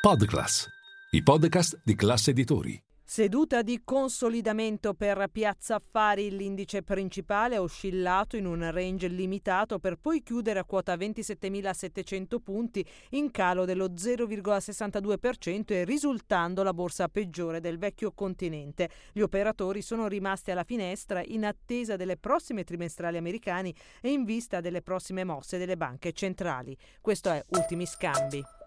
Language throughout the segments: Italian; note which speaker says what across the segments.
Speaker 1: Podclass, i podcast di classe editori.
Speaker 2: Seduta di consolidamento per Piazza Affari, l'indice principale ha oscillato in un range limitato per poi chiudere a quota 27.700 punti in calo dello 0,62% e risultando la borsa peggiore del vecchio continente. Gli operatori sono rimasti alla finestra in attesa delle prossime trimestrali americani e in vista delle prossime mosse delle banche centrali. Questo è Ultimi Scambi.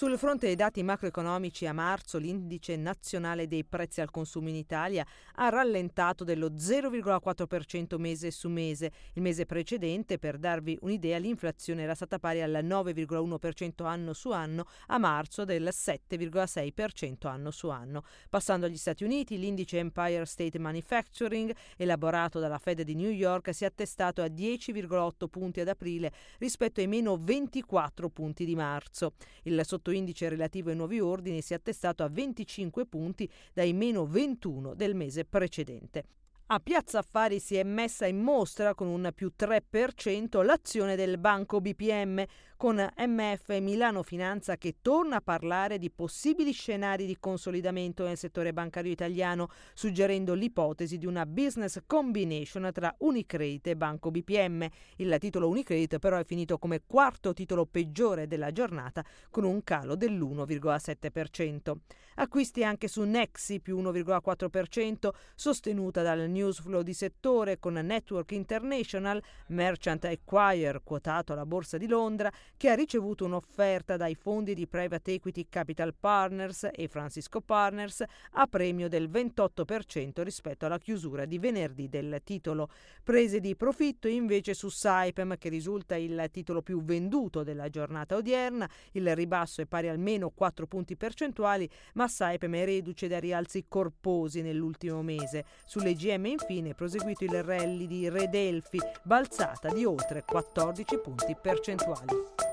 Speaker 2: Sul fronte dei dati macroeconomici a marzo l'indice nazionale dei prezzi al consumo in Italia ha rallentato dello 0,4% mese su mese. Il mese precedente, per darvi un'idea, l'inflazione era stata pari al 9,1% anno su anno, a marzo del 7,6% anno su anno. Passando agli Stati Uniti, l'indice Empire State Manufacturing, elaborato dalla Fed di New York, si è attestato a 10,8 punti ad aprile rispetto ai meno 24 punti di marzo. Il sotto indice relativo ai nuovi ordini si è attestato a 25 punti dai meno 21 del mese precedente. A Piazza Affari si è messa in mostra con un più 3% l'azione del banco BPM, con MF Milano Finanza che torna a parlare di possibili scenari di consolidamento nel settore bancario italiano, suggerendo l'ipotesi di una business combination tra Unicredit e Banco BPM. Il titolo Unicredit però è finito come quarto titolo peggiore della giornata, con un calo dell'1,7%. Acquisti anche su Nexi più 1,4%, sostenuta dal newsflow di settore con Network International, Merchant Acquire quotato alla Borsa di Londra, che ha ricevuto un'offerta dai fondi di Private Equity Capital Partners e Francisco Partners a premio del 28% rispetto alla chiusura di venerdì del titolo. Prese di profitto invece su Saipem, che risulta il titolo più venduto della giornata odierna. Il ribasso è pari almeno 4 punti percentuali, ma Saipem è reduce da rialzi corposi nell'ultimo mese. Sulle GM infine proseguito il rally di Redelfi, balzata di oltre 14 punti percentuali.